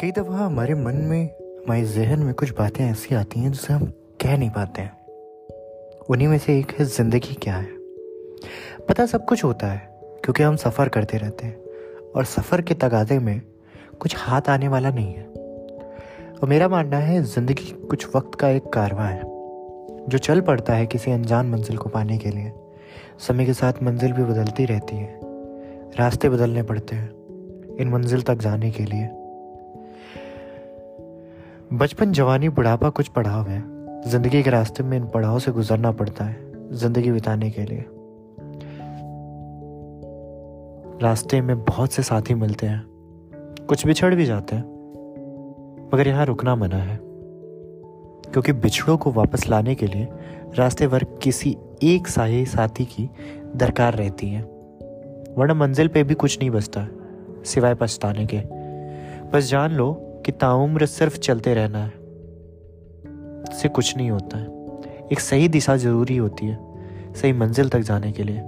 कई दफ़ा हमारे मन में, हमारे जहन में कुछ बातें ऐसी आती हैं जिसे हम कह नहीं पाते हैं। उन्हीं में से एक है, ज़िंदगी क्या है? पता सब कुछ होता है, क्योंकि हम सफ़र करते रहते हैं, और सफ़र के तगादे में कुछ हाथ आने वाला नहीं है। और मेरा मानना है, ज़िंदगी कुछ वक्त का एक कारवा है, जो चल पड़ता है किसी अनजान मंजिल को पाने के लिए। समय के साथ मंजिल भी बदलती रहती है, रास्ते बदलने पड़ते हैं, इन मंजिल तक जाने के लिए। बचपन जवानी बुढ़ापा कुछ पड़ाव है। ज़िंदगी के रास्ते में इन पड़ाव से गुजरना पड़ता है, ज़िंदगी बिताने के लिए। रास्ते में बहुत से साथी मिलते हैं। कुछ बिछड़ भी जाते हैं। मगर यहाँ रुकना मना है। क्योंकि बिछड़ों को वापस लाने के लिए रास्ते भर किसी एक सही साथी की दरकार रहती है। वरना मंजिल पे भी कुछ नहीं बचता, सिवाय पछताने के। बस जान लो कि ताउम्र सिर्फ़ चलते रहना है से कुछ नहीं होता है। एक सही दिशा ज़रूरी होती है, सही मंजिल तक जाने के लिए।